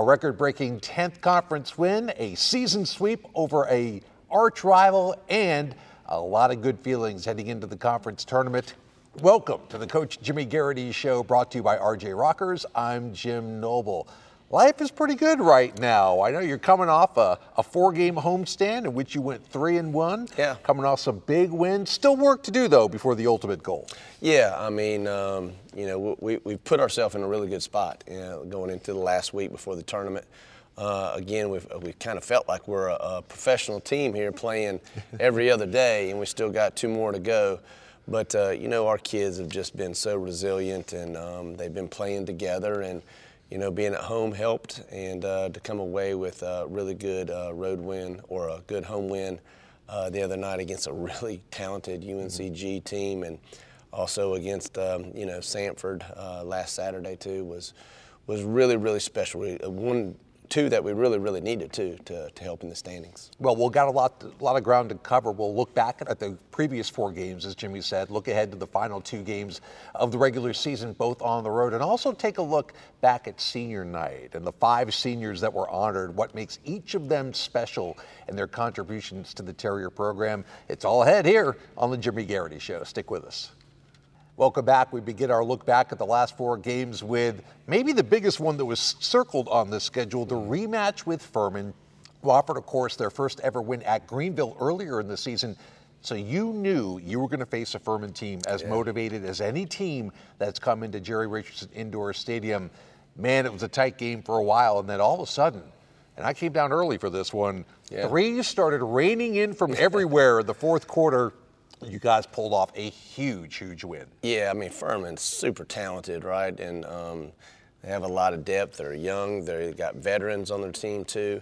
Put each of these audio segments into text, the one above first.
A record breaking 10th conference win, a season sweep over a arch rival, and a lot of good feelings heading into the conference tournament. Welcome to the Coach Jimmy Garrity Show brought to you by RJ Rockers. I'm Jim Noble. Life is pretty good right now. I know you're coming off a, a four-game homestand in which you went three and one. Yeah. Coming off some big wins. Still work to do though before the ultimate goal. Yeah, I mean, um, you know, we we put ourselves in a really good spot. You know, going into the last week before the tournament. Uh, again, we've we kind of felt like we're a, a professional team here playing every other day, and we still got two more to go. But uh, you know, our kids have just been so resilient, and um, they've been playing together and you know, being at home helped, and uh, to come away with a really good uh, road win or a good home win uh, the other night against a really talented UNCG mm-hmm. team, and also against um, you know Samford uh, last Saturday too was was really really special. We, one two that we really, really needed to, to, to help in the standings. Well, we've got a lot, a lot of ground to cover. We'll look back at the previous four games, as Jimmy said, look ahead to the final two games of the regular season, both on the road, and also take a look back at senior night and the five seniors that were honored, what makes each of them special and their contributions to the Terrier program. It's all ahead here on the Jimmy Garrity Show. Stick with us. Welcome back. We begin our look back at the last four games with maybe the biggest one that was circled on the schedule, the rematch with Furman. Wofford, of course, their first ever win at Greenville earlier in the season. So you knew you were going to face a Furman team as yeah. motivated as any team that's come into Jerry Richardson Indoor Stadium. Man, it was a tight game for a while, and then all of a sudden, and I came down early for this one. Yeah. Threes started raining in from everywhere in the fourth quarter you guys pulled off a huge, huge win. Yeah, I mean Furman's super talented, right? And um, they have a lot of depth. They're young. They've got veterans on their team too.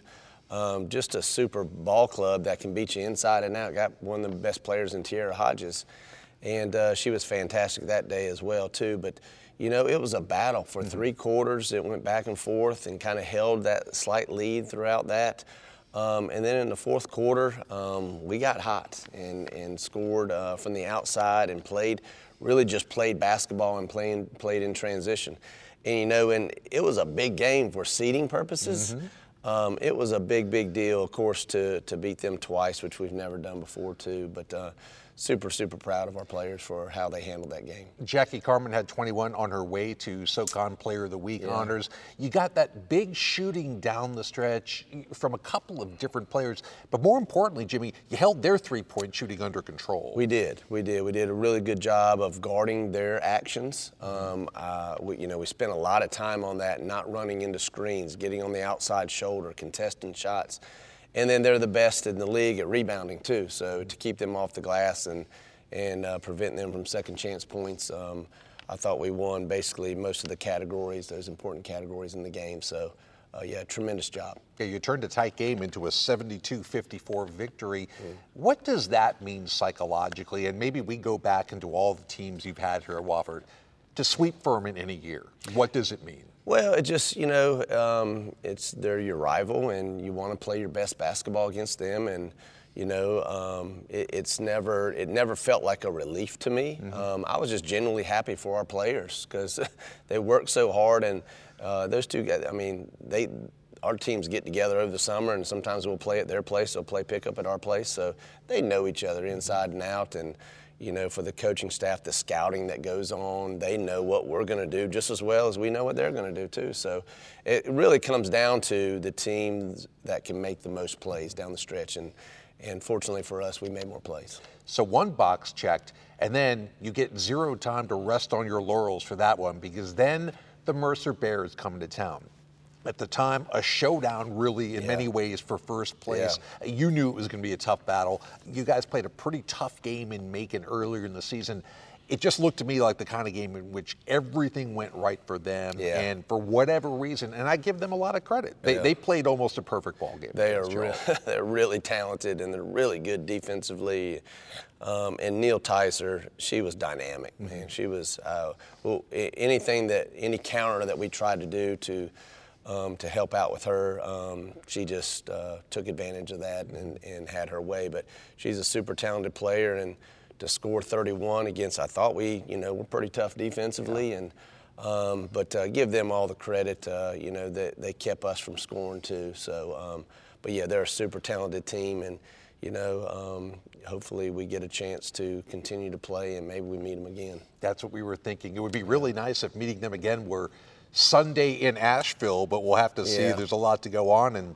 Um, just a super ball club that can beat you inside and out. Got one of the best players in Tierra Hodges, and uh, she was fantastic that day as well too. But you know, it was a battle for mm-hmm. three quarters. It went back and forth and kind of held that slight lead throughout that. Um, and then in the fourth quarter, um, we got hot and, and scored uh, from the outside and played, really just played basketball and playing, played in transition. And you know, and it was a big game for seeding purposes. Mm-hmm. Um, it was a big, big deal, of course, to, to beat them twice, which we've never done before, too. But uh, super, super proud of our players for how they handled that game. Jackie Carmen had 21 on her way to SoCon Player of the Week yeah. honors. You got that big shooting down the stretch from a couple of different players, but more importantly, Jimmy, you held their three-point shooting under control. We did, we did. We did a really good job of guarding their actions. Um, uh, we, you know, we spent a lot of time on that, not running into screens, getting on the outside shoulder, contesting shots and then they're the best in the league at rebounding too. So to keep them off the glass and and uh, prevent them from second chance points, um, I thought we won basically most of the categories, those important categories in the game. So. Uh, yeah, tremendous job. Yeah, you turned a tight game into a 72-54 victory. Mm. What does that mean psychologically? And maybe we go back into all the teams you've had here at Wofford to sweep Furman in a year. What does it mean? Well, it just you know, um, it's they're your rival, and you want to play your best basketball against them, and you know, um, it, it's never it never felt like a relief to me. Mm-hmm. Um, I was just genuinely happy for our players because they worked so hard, and uh, those two guys. I mean, they our teams get together over the summer, and sometimes we'll play at their place. They'll play pickup at our place, so they know each other inside and out, and you know, for the coaching staff, the scouting that goes on, they know what we're going to do just as well as we know what they're going to do too. So it really comes down to the teams that can make the most plays down the stretch, and and fortunately for us, we made more plays. So one box checked, and then you get zero time to rest on your laurels for that one because then the Mercer Bears come to town at the time a showdown really in yeah. many ways for first place. Yeah. You knew it was going to be a tough battle. You guys played a pretty tough game in Macon earlier in the season. It just looked to me like the kind of game in which everything went right for them, yeah. and for whatever reason, and I give them a lot of credit. They, they played almost a perfect ball game. They are re- they're really talented and they're really good defensively. Um, and Neal-Tysor, she was dynamic, mm-hmm. man. She was uh, well, anything that any counter that we tried to do to um, to help out with her. Um, she just uh, took advantage of that and, and, had her way. But she's a super talented player, and to score 31 against, I thought we, you know, were pretty tough defensively, yeah. and Um, but uh, give them all the credit. Uh, you know that they kept us from scoring too. So, um, but yeah, they're a super talented team, and you know, um, hopefully we get a chance to continue to play, and maybe we meet them again. That's what we were thinking. It would be really nice if meeting them again were Sunday in Asheville, but we'll have to see. Yeah. There's a lot to go on, and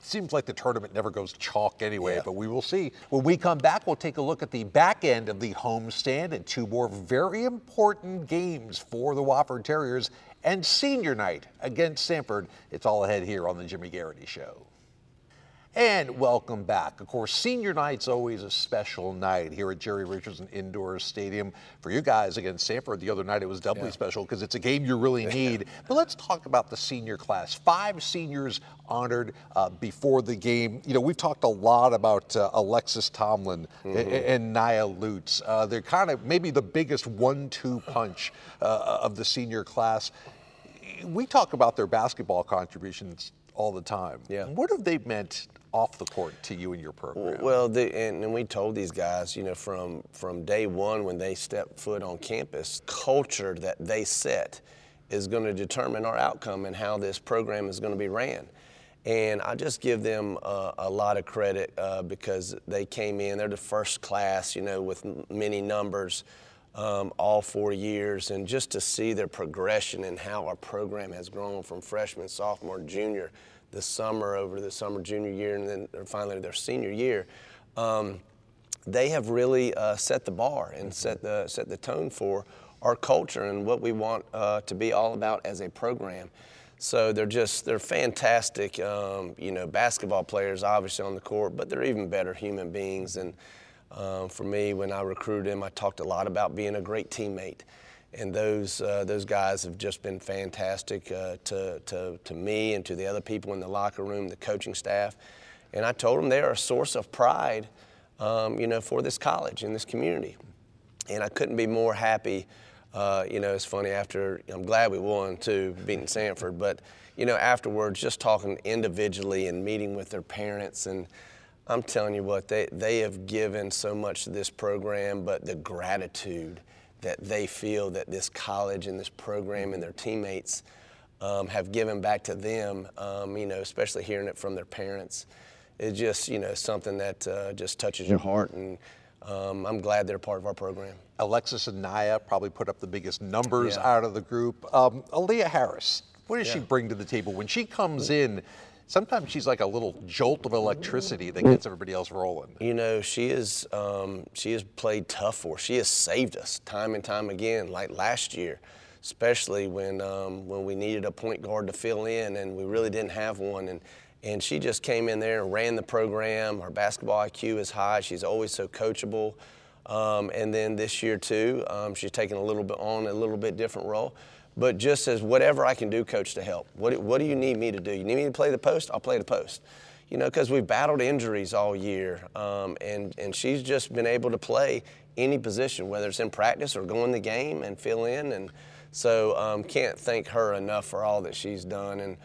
seems like the tournament never goes chalk anyway, Yeah. but we will see. When we come back, we'll take a look at the back end of the homestand and two more very important games for the Wofford Terriers and senior night against Samford. It's all ahead here on the Jimmy Garrity Show. And welcome back. Of course, senior night's always a special night here at Jerry Richardson Indoor Stadium. For you guys against Samford the other night, it was doubly Yeah. special because it's a game you really need. but let's talk about the senior class. Five seniors honored uh, before the game. You know, we've talked a lot about uh, Alexis Tomlin a- a- and Nia Lutz. Uh, they're kind of maybe the biggest one-two punch uh, of the senior class. We talk about their basketball contributions all the time. Yeah. What have they meant off the court to you and your program? Well, the, and, and we told these guys, you know, from from day one when they step foot on campus, culture that they set is going to determine our outcome and how this program is going to be ran. And I just give them uh, a lot of credit uh, because they came in. They're the first class, you know, with many numbers, um, all four years, and just to see their progression and how our program has grown from freshman, sophomore, junior, this summer over the summer junior year, and then finally their senior year. Um, they have really uh, set the bar and set the set the tone for our culture and what we want uh, to be all about as a program. So they're just they're fantastic, um, you know, basketball players obviously on the court, but they're even better human beings. And um, for me, when I recruited them, I talked a lot about being a great teammate. And those uh, those guys have just been fantastic uh, to, to to me and to the other people in the locker room, the coaching staff. And I told them they are a source of pride, um, you know, for this college and this community. And I couldn't be more happy. Uh, you know, it's funny after I'm glad we won too, beating Samford. But you know, afterwards, just talking individually and meeting with their parents, and I'm telling you what, they they have given so much to this program, but the gratitude that they feel that this college and this program and their teammates um, have given back to them, um, you know, especially hearing it from their parents, It's just, you know, something that uh, just touches your heart. And um, I'm glad they're part of our program. Alexis and Naya probably put up the biggest numbers Yeah. out of the group. Um, Aaliyah Harris, what does she bring to the table? When she comes in, sometimes she's like a little jolt of electricity that gets everybody else rolling. You know, she is um, she has played tough for us. She has saved us time and time again. Like last year, especially when um, when we needed a point guard to fill in and we really didn't have one. And and she just came in there and ran the program. Her basketball IQ is high. She's always so coachable. Um, and then this year too, um, she's taken a little bit on a little bit different role. But just as whatever I can do, coach, to help. What, what do you need me to do? You need me to play the post? I'll play the post you know, because we've battled injuries all year, um, and and she's just been able to play any position, whether it's in practice or going in the game and fill in, and so um, can't thank her enough for all that she's done, and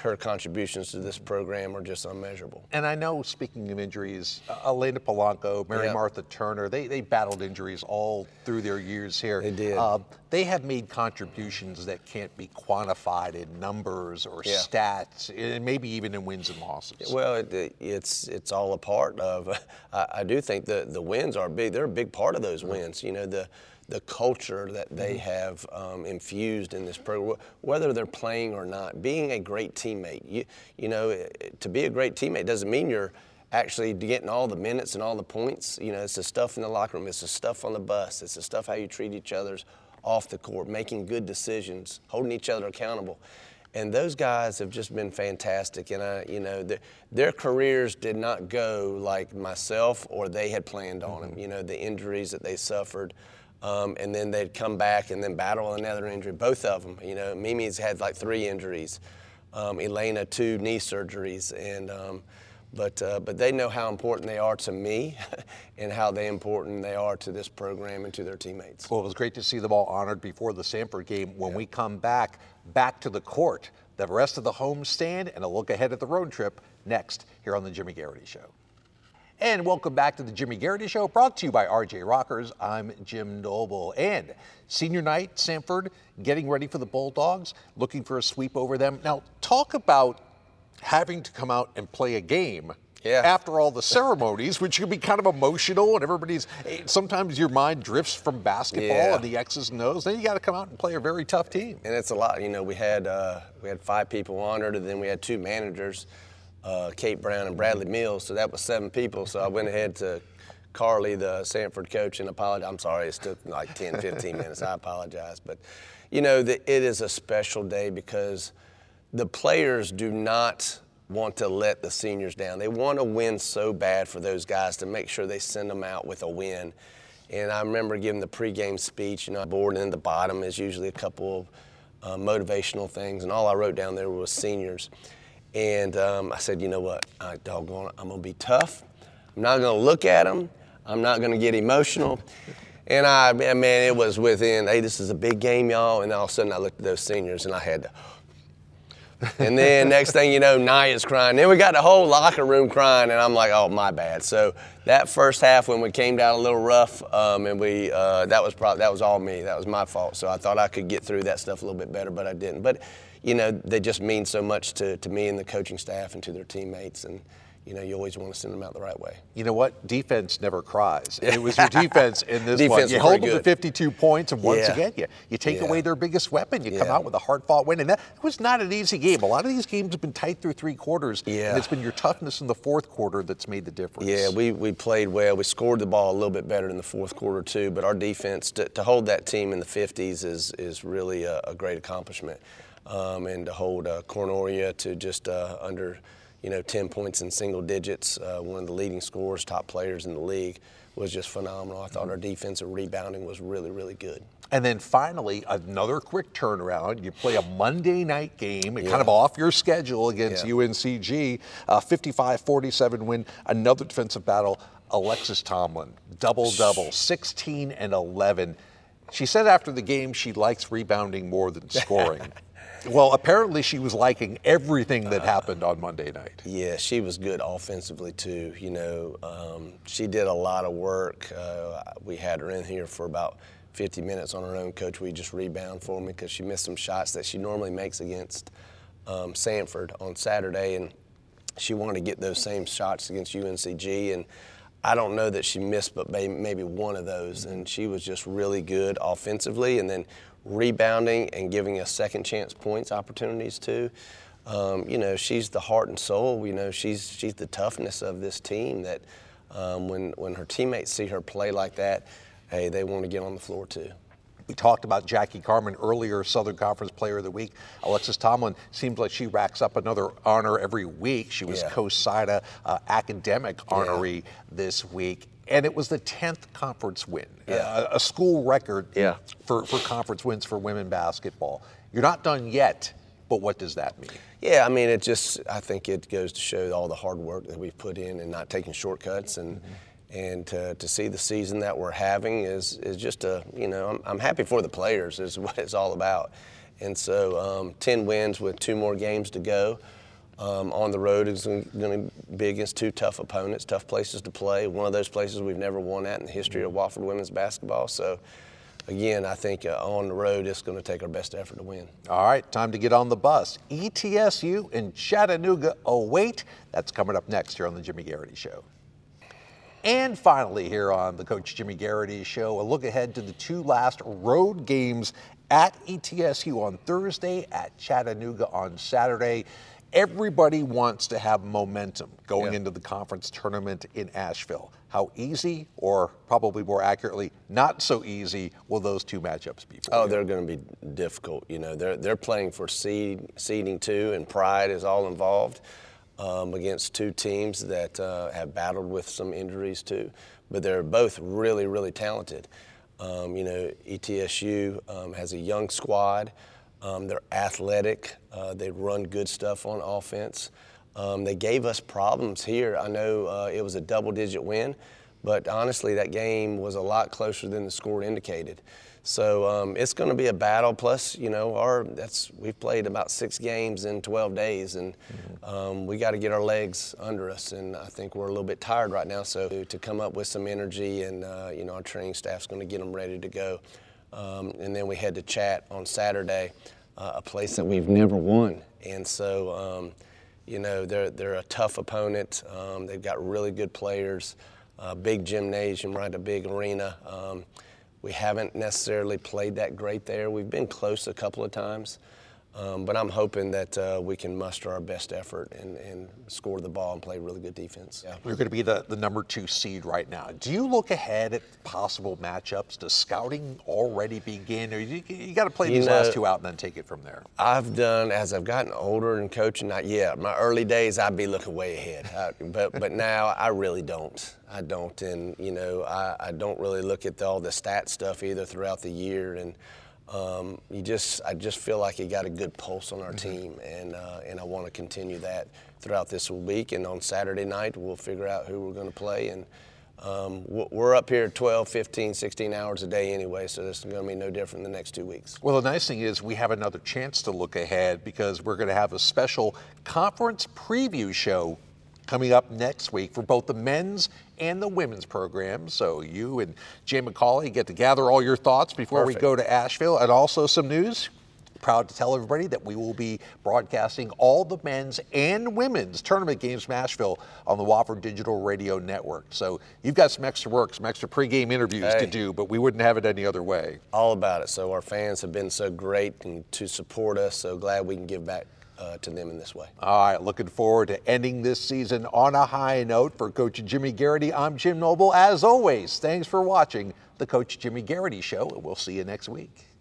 her contributions to this program are just unmeasurable. And I know, speaking of injuries, uh, Elena Polanco, Mary Yeah. Martha Turner, they, they battled injuries all through their years here. They did. Uh, they have made contributions that can't be quantified in numbers or Yeah. stats, and maybe even in wins and losses. Well, it, it's it's all a part of. I, I do think the the wins are big. They're a big part of those wins. You know the the culture that they have um, infused in this program, whether they're playing or not. Being a great teammate, you you know, eh, to be a great teammate doesn't mean you're actually getting all the minutes and all the points. You know, it's the stuff in the locker room. It's the stuff on the bus. It's the stuff how you treat each other's off the court, making good decisions, holding each other accountable. And those guys have just been fantastic. And I, you know, their, their careers did not go like myself or they had planned on them. You know, the injuries that they suffered. Um, and then they'd come back and then battle another injury. Both of them. You know, Mimi's had like three injuries. Um, Elena, two knee surgeries. And, um, but, uh, but they know how important they are to me and how they important they are to this program and to their teammates. Well, it was great to see them all honored before the Samford game. When we come back, back to the court, the rest of the home stand, and a look ahead at the road trip next here on the Jimmy Garrity Show. And welcome back to the Jimmy Garrity Show, brought to you by RJ Rockers. I'm Jim Noble. And senior night, Samford getting ready for the Bulldogs, looking for a sweep over them. Now, talk about having to come out and play a game Yeah. after all the ceremonies, which can be kind of emotional, and everybody's sometimes your mind drifts from basketball Yeah. and the X's and O's. Then you got to come out and play a very tough team. and it's a lot. You know, we had uh, we had five people honored, and then we had two managers, uh, Kate Brown and Bradley Mills. So that was seven people. So I went ahead to Carly, the Samford coach, and apologized. I'm sorry, it took like 10, 15 minutes. I apologize, but you know, the, it is a special day because the players do not want to let the seniors down. They want to win so bad for those guys to make sure they send them out with a win. And I remember giving the pregame speech, you know, board and the bottom is usually a couple of uh, motivational things, and all I wrote down there was seniors. And um, I said, you know what, doggone it, I'm gonna be tough. I'm not gonna look at them. I'm not gonna get emotional. And I, man, it was within, hey, this is a big game, y'all. And all of a sudden I looked at those seniors and I had to, and then next thing you know, Naya's crying. Then we got the whole locker room crying, and I'm like, oh, my bad. So that first half, when we came down a little rough, um, and we uh, that was probably that was all me. That was my fault. So I thought I could get through that stuff a little bit better, but I didn't. But you know, they just mean so much to, to me and the coaching staff and to their teammates, and you know, you always want to send them out the right way. You know what? Defense never cries. And it was your defense in this one. Defense You hold them to 52 points, and once Yeah. again, you, you take Yeah. away their biggest weapon. You come out with a hard-fought win, and that was not an easy game. A lot of these games have been tight through three quarters, Yeah. and it's been your toughness in the fourth quarter that's made the difference. Yeah, we, we played well. We scored the ball a little bit better in the fourth quarter too, but our defense to, to hold that team in the 50s is is really a, a great accomplishment, um, and to hold uh, Cornoria to just uh, under you know 10 points in single digits, uh, one of the leading scorers, top players in the league, was just phenomenal. I thought our defensive rebounding was really really good. And then finally, another quick turnaround. You play a Monday night game, kind of off your schedule against Yeah. UNCG, a 55-47 win. Another defensive battle. Alexis Tomlin, double double, 16 and 11. She said after the game she likes rebounding more than scoring. well, apparently she was liking everything that happened on Monday night. Yeah, she was good offensively too. You know, um, she did a lot of work. Uh, we had her in here for about 50 minutes on her own. Coach, we just rebound for me because she missed some shots that she normally makes against um, Samford on Saturday, and she wanted to get those same shots against UNCG. And I don't know that she missed, but maybe one of those. And she was just really good offensively, and then rebounding and giving us second chance points opportunities too. Um, you know, she's the heart and soul. You know, she's she's the toughness of this team. That um, when when her teammates see her play like that, hey, they want to get on the floor too. We talked about Jackie Carmen earlier, Southern Conference Player of the Week. Alexis Tomlin seems like she racks up another honor every week. She was Yeah. COSIDA uh, academic honoree this week. And it was the 10th conference win, Yeah. uh, a school record Yeah. for, for conference wins for women basketball. You're not done yet, but what does that mean? Yeah, I mean, it just, I think it goes to show all the hard work that we've put in and not taking shortcuts. And, and to, to see the season that we're having is, is just a, you know, I'm, I'm happy for the players, is what it's all about. And so um, 10 wins with two more games to go. Um, on the road is going to be against two tough opponents, tough places to play. One of those places we've never won at in the history of Wofford women's basketball. So, again, I think uh, on the road it's going to take our best effort to win. All right, time to get on the bus. ETSU in Chattanooga await. That's coming up next here on the Jimmy Garrity Show. And finally, here on the Coach Jimmy Garrity Show, a look ahead to the two last road games at ETSU on Thursday, at Chattanooga on Saturday. Everybody wants to have momentum going Yeah. into the conference tournament in Asheville. How easy, or probably more accurately, not so easy, will those two matchups be for Oh, you? they're going to be difficult. You know, they're they're playing for seed seeding too, and pride is all involved um, against two teams that uh, have battled with some injuries too. But they're both really, really talented. Um, you know, ETSU um, has a young squad. Um, they're athletic. Uh, they run good stuff on offense. Um, they gave us problems here. I know uh, it was a double-digit win, but honestly, that game was a lot closer than the score indicated. So um, it's going to be a battle. Plus, you know, our that's we've played about six games in 12 days, and um, we got to get our legs under us. And I think we're a little bit tired right now. So to come up with some energy, and uh, you know, our training staff's going to get them ready to go. Um, and then we head to chat on Saturday, uh, a place that we've never won, and so. Um, you know, they're, they're a tough opponent. Um, they've got really good players, uh, big gymnasium, right, a big arena. Um, we haven't necessarily played that great there. We've been close a couple of times. Um, but I'm hoping that uh, we can muster our best effort and, and, score the ball and play really good defense. Yeah. You're going to be the, the number two seed right now. Do you look ahead at possible matchups? Does scouting already begin? Or you, you got to play you these know, last two out and then take it from there? I've done, as I've gotten older and coaching, not yet. My early days, I'd be looking way ahead. I, but, but now I really don't. I don't. And, you know, I, I don't really look at the, all the stat stuff either throughout the year. And, um, you just, I just feel like he got a good pulse on our mm-hmm. team, and uh, and I want to continue that throughout this week. And on Saturday night, we'll figure out who we're going to play. And um, we're up here 12, 15, 16 hours a day anyway, so this is going to be no different in the next two weeks. Well, the nice thing is we have another chance to look ahead because we're going to have a special conference preview show coming up next week for both the men's and the women's programs. So you and Jay McAuley get to gather all your thoughts before Perfect. we go to Asheville. And also some news. Proud to tell everybody that we will be broadcasting all the men's and women's tournament games from Asheville on the Wofford Digital Radio Network. So you've got some extra work, some extra pregame interviews hey, to do, but we wouldn't have it any other way. All about it. So our fans have been so great and to support us. So glad we can give back uh, to them in this way. All right, looking forward to ending this season on a high note. For Coach Jimmy Garrity, I'm Jim Noble. As always, thanks for watching the Coach Jimmy Garrity Show, and we'll see you next week.